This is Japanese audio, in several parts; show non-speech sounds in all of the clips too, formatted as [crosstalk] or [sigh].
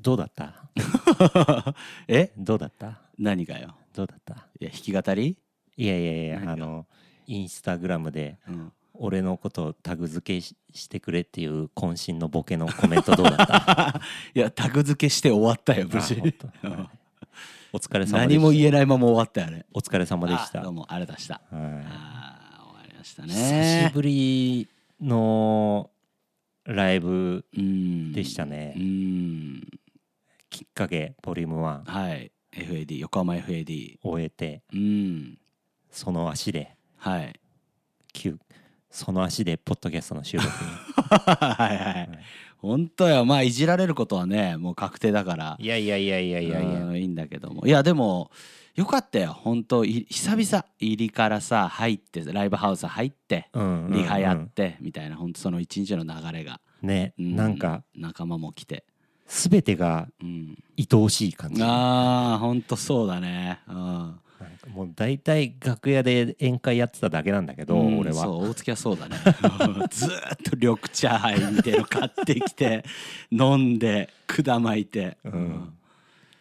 どうだった？[laughs] え？どうだった？何がよ？どうだった？いや弾き語り、いやいやいやあのインスタグラムでうん、俺のことをタグ付けししてくれっていう渾身のボケのコメントどうだった？[laughs] いやタグ付けして終わったよ無事。お疲れ様でした。何も言えないまま終わったよねお疲れ様でした。あどうもありがとうございました。はあー終わりましたいね。久しぶりのライブうん。でしたね。うんきっかけボリューム1はい。FAD 横浜 FAD 終えてうん。その足ではい。急その足でポッドキャストの収録に。[laughs] はいはい。本当よ。まあいじられることはねもう確定だから。いやいやいやいやいやいや。うんいいんだけども。いやでもよかったよ。本当い久々。入りからさ入ってライブハウス入ってリハやってみたいな。本当その一日の流れが、ね。うなんか仲間も来て、全てがうん、愛おしい感じ。なん。あー本当そうだね。うん。かもう大体楽屋で宴会やってただけなんだけど、うん俺は。そう大月はそうだね。[laughs] ずーっと緑茶杯みたいの買ってきて [laughs] 飲んで管巻いて、うん。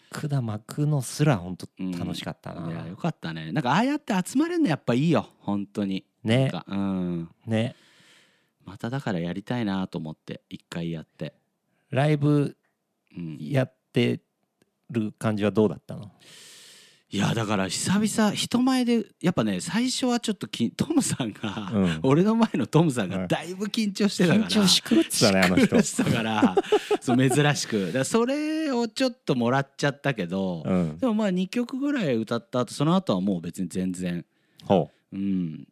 管巻くのすら本当うん楽しかったな、いやよかったね。なんかああやって集まれるのやっぱいいよ。本当に。ね。うん。ね。まただからやりたいなと思って一回やって、ライブうん、やってる感じはどうだったの？いやだから久々人前でやっぱね最初はちょっときトムさんが、うん。俺の前のトムさんがだいぶ緊張してたから、緊張し狂ってたねあの人。し狂ってたから [laughs] そう珍しく。だそれをちょっともらっちゃったけど、うん。でもまあ2曲ぐらい歌った後その後はもう別に全然ほう。ん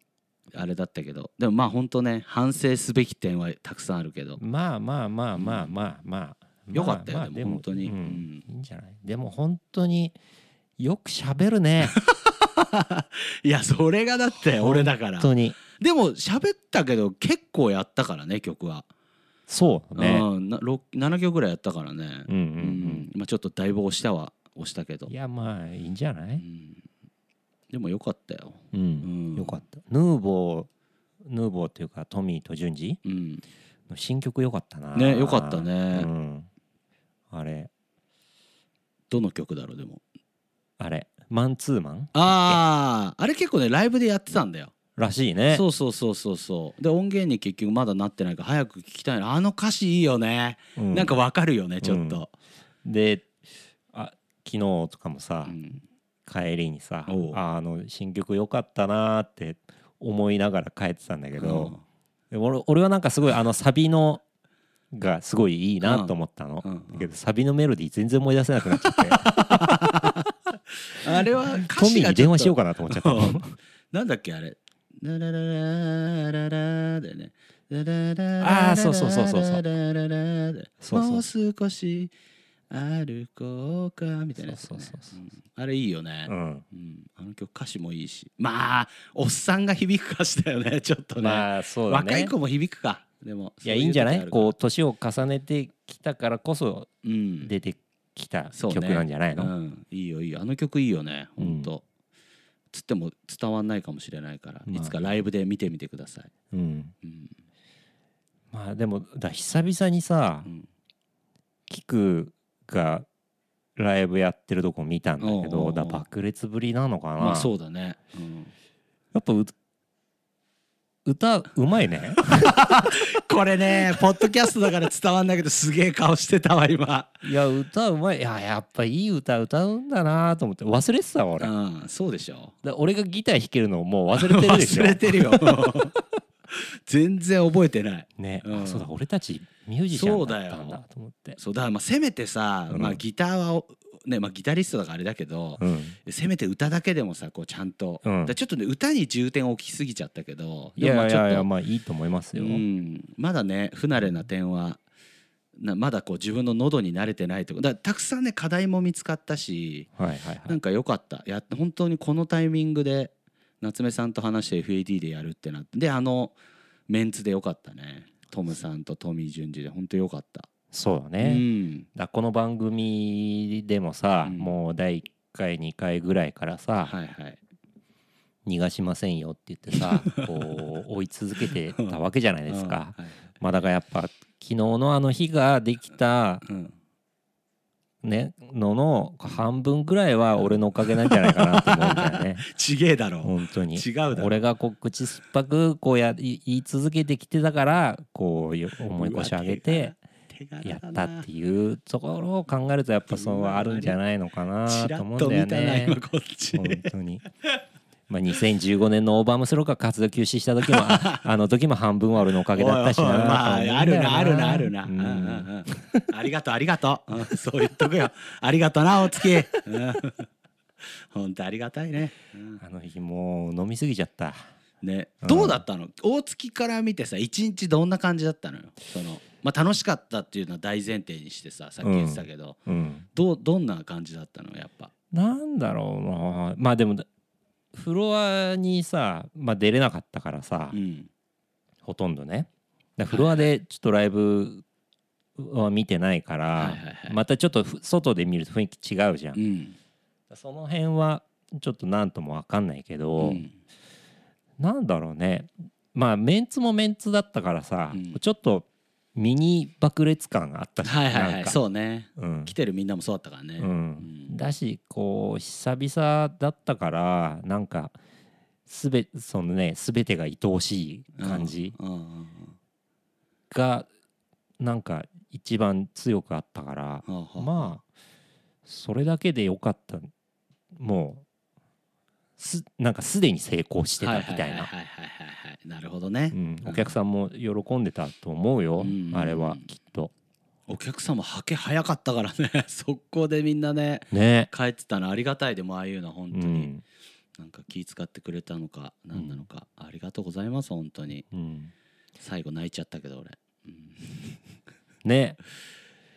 あれだったけど。でもまあ本当ね反省すべき点はたくさんあるけど。うまあまあまあまあまあまあよかったよまあでも本当に。うん。うん。いいんじゃない？でも本当によく喋るね。[laughs] いやそれがだって俺だから。本当にでも喋ったけど結構やったからね曲は、そうね。うん。なろ7曲ぐらいやったからね。うんうんうん。まあちょっとだいぶ押したは押したけど。うんいやまあいいんじゃなういん。でもよかったよ。ううんん。よかった。ヌーボーヌーボーっていうかトミーとジュンジうん。の新曲よかったな。ねよかったね。うんあれ。どの曲だろうでも。あれ。マンツーマン？あああれ結構ねライブでやってたんだよ。らしいね。そうそうそうそうそう。で音源に結局まだなってないから早く聞きたいな。あの歌詞いいよね、うん。なんかわかるよねちょっと、であ昨日とかもさ、うん。帰りにさああの新曲良かったなーって思いながら帰ってたんだけど、で俺俺はなんかすごいあのサビのがすごいいいなと思ったの、うん。うん。だけどサビのメロディー全然思い出せなくなっちゃって。[laughs] あれは歌トミーに電話しようかなと思っちゃった。う [laughs] んなんだっけあれ。ララララララだよねララララあーそうそうそうそうそうそうもう少し歩こうかみたいなやつねそうそうそううんあれいいよね、うんうんあの曲歌詞もいいしまあおっさんが響く歌詞だよねちょっとね、まあそうだね若い子も響くかでもいやいいんじゃない？こうう年を重ねてきたからこそ出てきた曲なんじゃないの、うん、いいよいいよ。あの曲いいよねほんと、つっても伝わんないかもしれないから、まあいつかライブで見てみてください、うん。うん。まあでもだ久々にさうん。キクがライブやってるとこ見たんだけどだ爆裂ぶりなのかな、まあそうだね、うん。やっぱう歌うまいね。[laughs] これねポッドキャストだから伝わんないけどすげえ顔してたわ今。いや歌うまい。いややっぱいい歌歌うんだなと思って。忘れてたわ俺、うんそうでしょ。だ俺がギター弾けるのもう忘れてるでしょ。忘れてるよ。[laughs] 全然覚えてない。ね、うん。あそうだ俺たちミュージシャンだったんだと思って。そうだまあせめてさ、うん。まあギターはねまあギタリストだからあれだけど、うん。せめて歌だけでもさこうちゃんと、うん。だちょっとね歌に重点を置きすぎちゃったけどいやいやいやまあいいと思いますよ、うん、まだね不慣れな点はなまだこう自分の喉に慣れてないとか。たくさんね課題も見つかったしはいはいはないんか良かった。や本当にこのタイミングで夏目さんと話して FAD でやるってなって。であのメンツで良かったね。トムさんとトミー・ジュンジで本当良かった、そうだうね、ん、だこの番組でもさ、うん。もう第1回2回ぐらいからさ、はいはい。逃がしませんよって言ってさ [laughs] こう追い続けてたわけじゃないですか。うん。はいまあだからやっぱ昨日のあの日ができたうん。ねのの半分ぐらいは俺のおかげなんじゃないかなと思うんだよね。[laughs] ちげえだろ。本当に。違うだろ。俺がこう口酸っぱくこうやい言い続けてきてたからこう思い越し上げてやったっていうところを考えるとやっぱそうあるんじゃないのかなと思うんだよね。本当に。まあ2015年のオーバームスローが活動休止した時もあ [laughs] あの時も半分は俺のおかげだったしなまああるなあるなあるな、ううんんうんうんありがとうありがとう、うん。そう言っとくよ。ありがとうなお月うん。[laughs] 本当ありがたいね、うん。あの日もう飲みすぎちゃった。ね。うん。どうだったの？大月から見てさ一日どんな感じだったのよ？そのまあ楽しかったっていうのは大前提にしてささっき言ってたけど、うん。どうどんな感じだったの？やっぱ。なんだろうな。まあでもフロアにさ、まあ、出れなかったからさ、うん。ほとんどね。フロアでちょっとライブは見てないから、はいはいはいまたちょっとふ外で見ると雰囲気違うじゃん、うん。その辺はちょっと何とも分かんないけど、うん。なんだろうね。まあメンツもメンツだったからさ、うん。ちょっとミニ爆裂感があったしはいはいはい。なんか。そうね。うん。来てるみんなもそうだったからね、うん。うん。だしこう久々だったからなんかすべそのね全てが愛おしい感じうん。うんうんがなんか一番強くあったからうんはあはあ。まあそれだけでよかった。もうすなんかすでに成功してたみたいな。はいはいはいはいはいはいなるほどね、うん。お客さんも喜んでたと思うよ。うん。あれはきっと。お客さんもはけ早かったからね。[laughs] 速攻でみんなねね。帰ってたのありがたいでもああいうの本当に、うん。なんか気遣ってくれたのか何なのか、ありがとうございます本当に。うん。最後泣いちゃったけど俺、うん。[laughs] ね。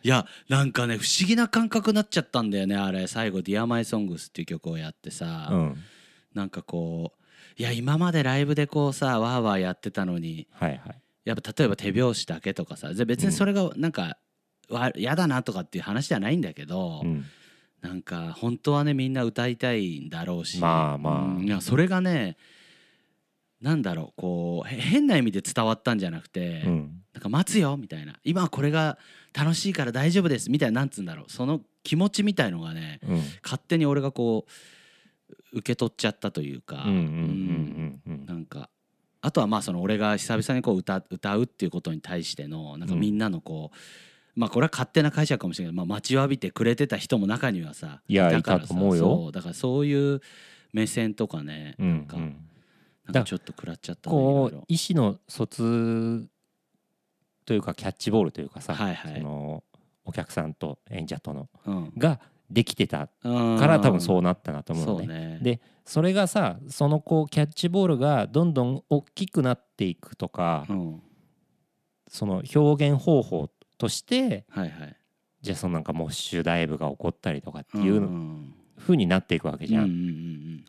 いやなんかね不思議な感覚になっちゃったんだよねあれ。最後「Dear My Songs」っていう曲をやってさ、うんなんかこういや今までライブでこうさワーワーやってたのにはいはい。やっぱ例えば手拍子だけとかさで別にそれがなんか、わ嫌だなとかっていう話じゃないんだけど、うん。なんか本当はねみんな歌いたいんだろうしまあまあ。うんいやそれがねなんだろうこうへ変な意味で伝わったんじゃなくて、うん。なんか待つよみたいな。今はこれが楽しいから大丈夫ですみたいななんつうんだろうその気持ちみたいのがねうん。勝手に俺がこう受け取っちゃったというか、うんうんうんうんうん。うん。なんかあとはまあその俺が久々にこう歌歌うっていうことに対してのなんかみんなのこう、まあこれは勝手な解釈かもしれないけど、まあ、待ちわびてくれてた人も中にはさいやからさそうだからそういう目線とかね、うんなんかうんなんかちょっと食らっちゃったこうろ。意思の疎通というかキャッチボールというかさ、はいはい。そのお客さんと演者とのうん。ができてたかから多分そうなったなと思うのね。でそれがさそのこうキャッチボールがどんどん大きくなっていくとか、うん。その表現方法としてはいはい。じゃあそのなんかモッシュダイブが起こったりとかっていんうん。風になっていくわけじゃん、うんうんうん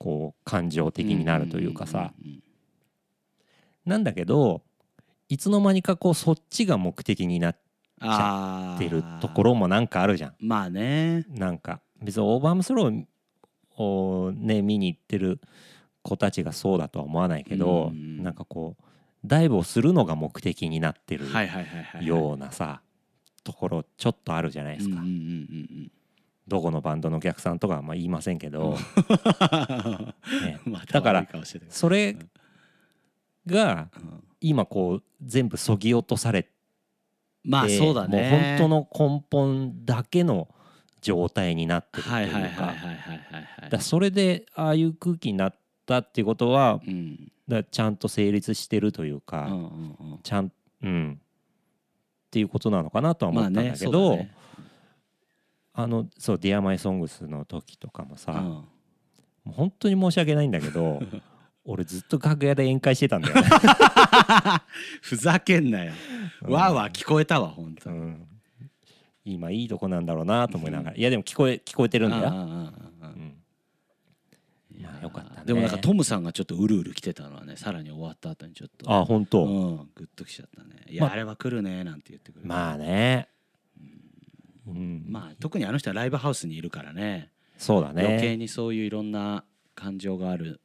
こう感情的になるというかさ、なんだけどいつの間にかこうそっちが目的になっあてるところもなんかあるじゃん。まあね。なんか別にオーバームスローをね見に行ってる子たちがそうだとは思わないけど、うん。なんかこうダイブをするのが目的になってるようなさところちょっとあるじゃないですか、うんうんうんどこのバンドのお客さんとかはまあ言いませんけど、[laughs] ね。だからそれがうん。今こう全部そぎ落とされてまあそうだね。もう本当の根本だけの状態になってるとはいいうかそれでああいう空気になったっていうことはうん。だちゃんと成立してるというか、うんうんうん。ちゃんうん。っていうことなのかなとは思まあったんだねけど、そうだね。あのそう「Dear My Songs」の時とかもさ、うん。もう本当に申し訳ないんだけど [laughs] 俺ずっと楽屋で宴会してたんだよね、[laughs] ふざけんなよ。うん。わーわー聞こえたわ本当にうん、今いいとこなんだろうなと思いながら、いやでも聞こえ聞こえてるんだよ、まあよかったね。でもなんかトムさんがちょっとうるうる来てたのはねさらに終わった後にちょっと。あ本当、うんグッときちゃったね。いや、まあ。れは来るねなんて言ってくるまあね、うん、まあ特にあの人はライブハウスにいるからね。そうだね。余計にそういういろんな感情がある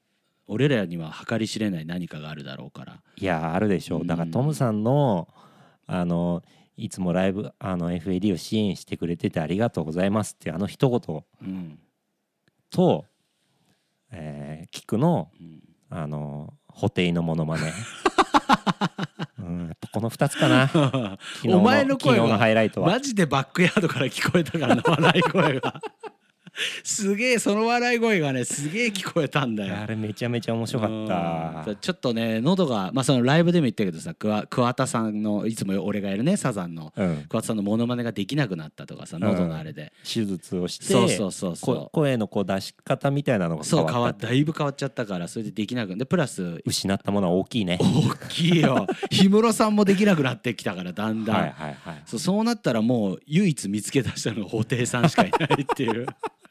俺らには計り知れない何かがあるだろうから。いやあるでしょう。うん。だからトムさんのあのいつもライブあの FAD を支援してくれててありがとうございますってあの一言うん。と、えー、キクのうん。あの布袋のモノマネ、[laughs] うん、やっぱこの2つかな。[laughs] お前の声昨日のはハイライトは。マジでバックヤードから聞こえたからな笑い声がすげえその笑い声がねすげえ聞こえたんだよ。あれめちゃめちゃ面白かった。うん。ちょっとね喉がまあそのライブでも言ったけどさ桑桑田さんのいつも俺がやるねサザンのうん、桑田さんのモノマネができなくなったとかさ喉のあれで、手術をしてそうそうそうそこ声のこう出し方みたいなのうがそう変わだいぶ変わっちゃったからそれでできなくでプラス失ったものは大きいね。大きいよ。[laughs] 氷室さんもできなくなってきたからだんだん、はいはいはい。そうそうなったらもう唯一見つけ出したのが布袋さんしかいないっていう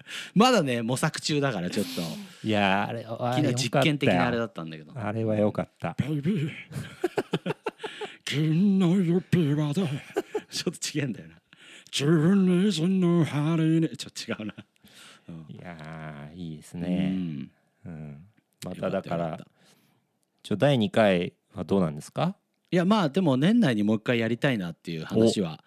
[laughs] まだね模索中だからちょっと。いやーあれあ昨れ日実験的なあれだよったんだけど。あれは良かった。ベイビー。[laughs] 金の指輪でちょっと違えんだよな。の針にちょっと違うな、いやーいいですうね、ん。うん。まただからちょ第2回はどうなんですか？いやまあでも年内にもう一回やりたいなっていう話は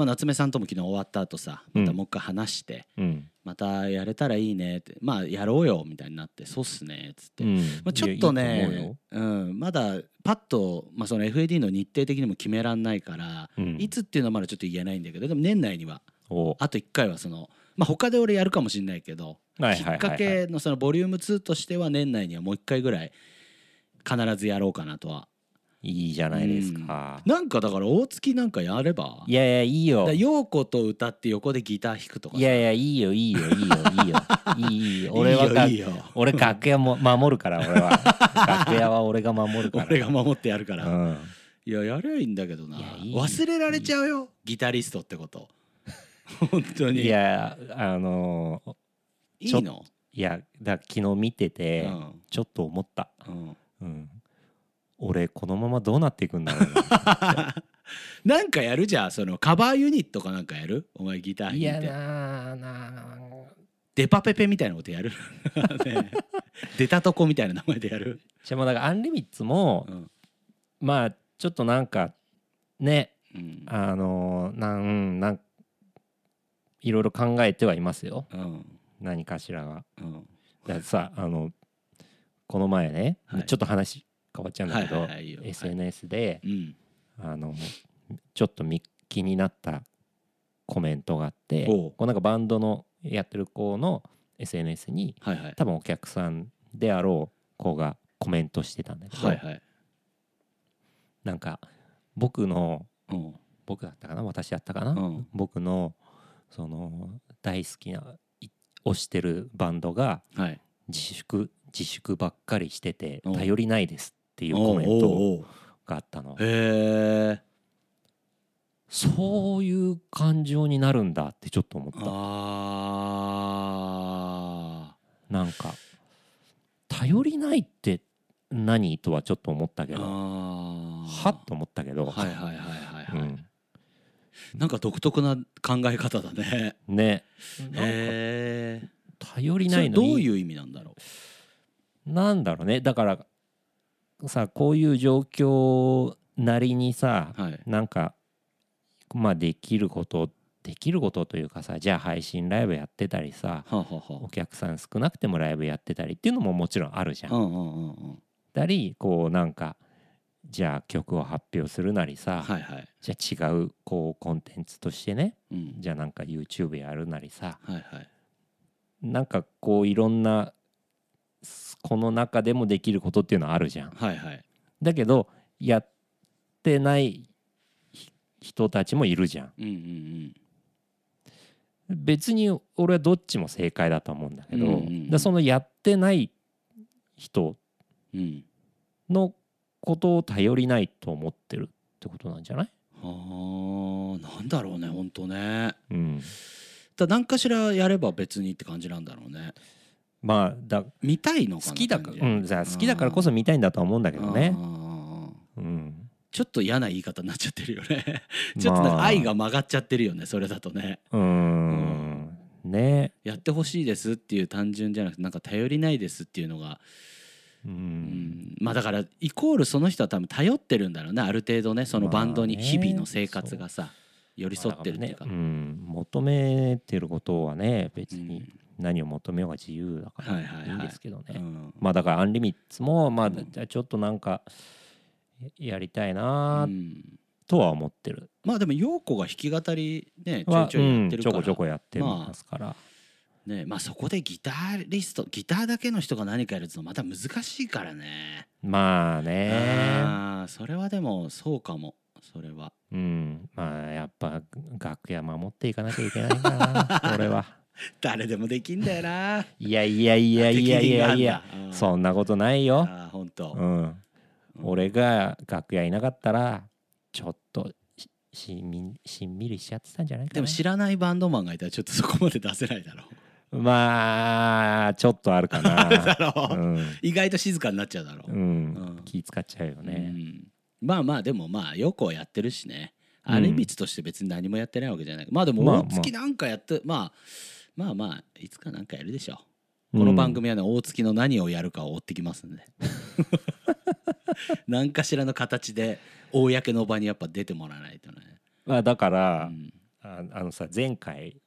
まあ夏目さんとも昨日終わった後さまたもう一回話して、うん、またやれたらいいねってまあやろうよみたいになってそうっすねっつって、うん。まあ、ちょっとねよ。うん、まだパッと、まあ、その FAD の日程的にも決めらんないから、うん。いつっていうのはまだちょっと言えないんだけどでも年内にはお。あと1回はその、まあ、他で俺やるかもしれないけど、はいきっかけのそのボリューム2としては年内にはもう1回ぐらい必ずやろうかなとはいいじゃないですか、なんかだから大月なんかやれば？いやいやいいよ。だ陽子と歌って横でギター弾くとかさ。いやいやいいよいいよいいよいいよ。いいいい俺はいがいよいいよ。俺楽屋も守るから俺は。楽屋は俺が守るから。[laughs] 俺が守ってやるから、うん。いややりゃいいんだけどな。いやいい忘れられちゃうよギタリストってこと。[laughs] 本当に。いやあのーいいの？いやだ昨日見てて、うん。ちょっと思った、うん。うん、俺このままどうなっていくんだろうな。[laughs] なんかやるじゃんそのカバーユニットかなんかやる？お前ギターいや弾いてなあなあデパペペみたいなことやる？[laughs] ね。出たとこみたいな名前でやる、じゃあもうだからアンリミッツも、うん。まあちょっとなんかねうん。あのーなんうんなんいろいろ考えてはいますよ。うん。何かしらが。うん。だからさあのこの前ね、はい。ちょっと話変わっちゃうんだけど、はいはいはい。い SNS で、うん。あのちょっとみ気になったコメントがあってこうなんかバンドのやってる子の SNS にはいはい。多分お客さんであろう子がコメントしてたんだけど、はいはいなんか僕のうん。僕だったかな？私だったかな、うん。僕のその大好きない推してるバンドがはい。自粛自粛ばっかりしててうん。頼りないですっていうコメントがあったの。へえ。そういう感情になるんだってちょっと思った。あなんか頼りないって何とはちょっと思ったけー。どはっと思ったけど、はいはいはいはいはい、うん。なんか独特な考え方だね。ね。え頼りないのに。どういう意味なんだろなんだろうね。だからさこういう状況なりにさうはい。なんかまあできることできることというかさじゃあ配信ライブやってたりさはあ、はあおは客さん少なくてもライブやってたりっていうのももちろんあるじゃん。あ、うんうんうんうん。たりこうなんかじゃあ曲を発表するなりさ、はいはい。じゃあ違うこうコンテンツとしてねうん。じゃあなんか YouTube やるなりさはいはい。なんかこういろんなこの中でもできることっていうのはあるじゃん。はいはい。だけどやってないひ人たちもいるじゃん。うんうん別に俺はどっちも正解だと思うんだけど、うんうんうん。でそのやってない人うん。うんのことを頼りないと思ってるってことなんじゃない、あーなんだろうね本当ね。うん、だ何かしらやれば別にって感じなんだろうねまあだ見たいのかな好きだか単ら、うん、じゃあ好きだからこそ見たいんだとは思うんだけどね。うん、ちょっと嫌な言い方になっちゃってるよね。[laughs] ちょっと愛が曲がっちゃってるよねそれだとね。うーん。ね。やってほしいですっていう単純じゃなくてなんか頼りないですっていうのが、ううん。ん、まあだからイコールその人は多分頼ってるんだろうねある程度ねそのバンドに日々の生活がさ、寄り添ってるっていうか、ねうん、求めてることはね別に。うん何を求めようが自由だからはいはいんですけどね、うん。まあだからアンリミッツもまあうん。じゃあちょっとなんかやりたいうなん。とは思ってる、まあでも陽子が弾き語りねちょいはちょいやってるから、うんちょこちょこやってますから、ねまあそこでギタリストギターだけの人が何かやるってのはまた難しいからね。まあね。あーそれはでもそうかも。それは。うんまあやっぱ楽屋守っていかなきゃいけないかな [laughs] 俺は誰でもできんだよな。いやいやいやいやいやいや。うん。そんなことないよ、あー本当。うん、俺が楽屋いなかったらちょっとしみしんみりしちゃってたんじゃないかな。でも知らないバンドマンがいたらちょっとそこまで出せないだろう。まあちょっとあるかな。[laughs] う。うん、意外と静かになっちゃうだろう、うん。うん。気使っちゃうようね、ん。まあまあでもまあよくはやってるしね。あれ光として別に何もやってないわけじゃない。まあでもまあ。大月なんかやって、まあ、まあまあいつかなんかやるでしょう。この番組はね大月の何をやるかを追ってきますんで。[laughs] 何かしらの形で公の場にやっぱ出てもらわないとね、まあだかうら、ん。ああのさ前回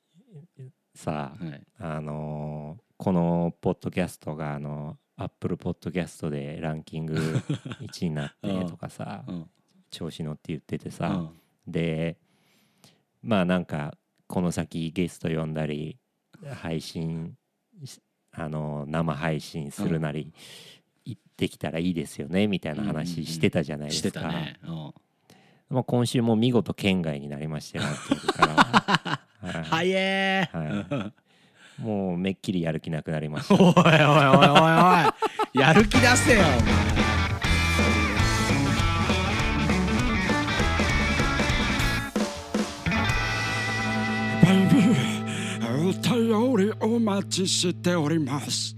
さはい、あのーこのポッドキャストがあのアップルポッドキャストでランキング [laughs] 1位になってとかさうん。調子乗って言っててうさ、ん。でまあなんかこの先ゲスト呼んだり配信しあの生配信するなり行ってきたらいいですよねみたいな話してたじゃないでしすか。うんまあ、今週も見事県外になりましたよっていうからは、[laughs] はい。はえもうめっきりやる気なくなりました。おいおいおいおいおい。やる気出せよお前お待ちしております。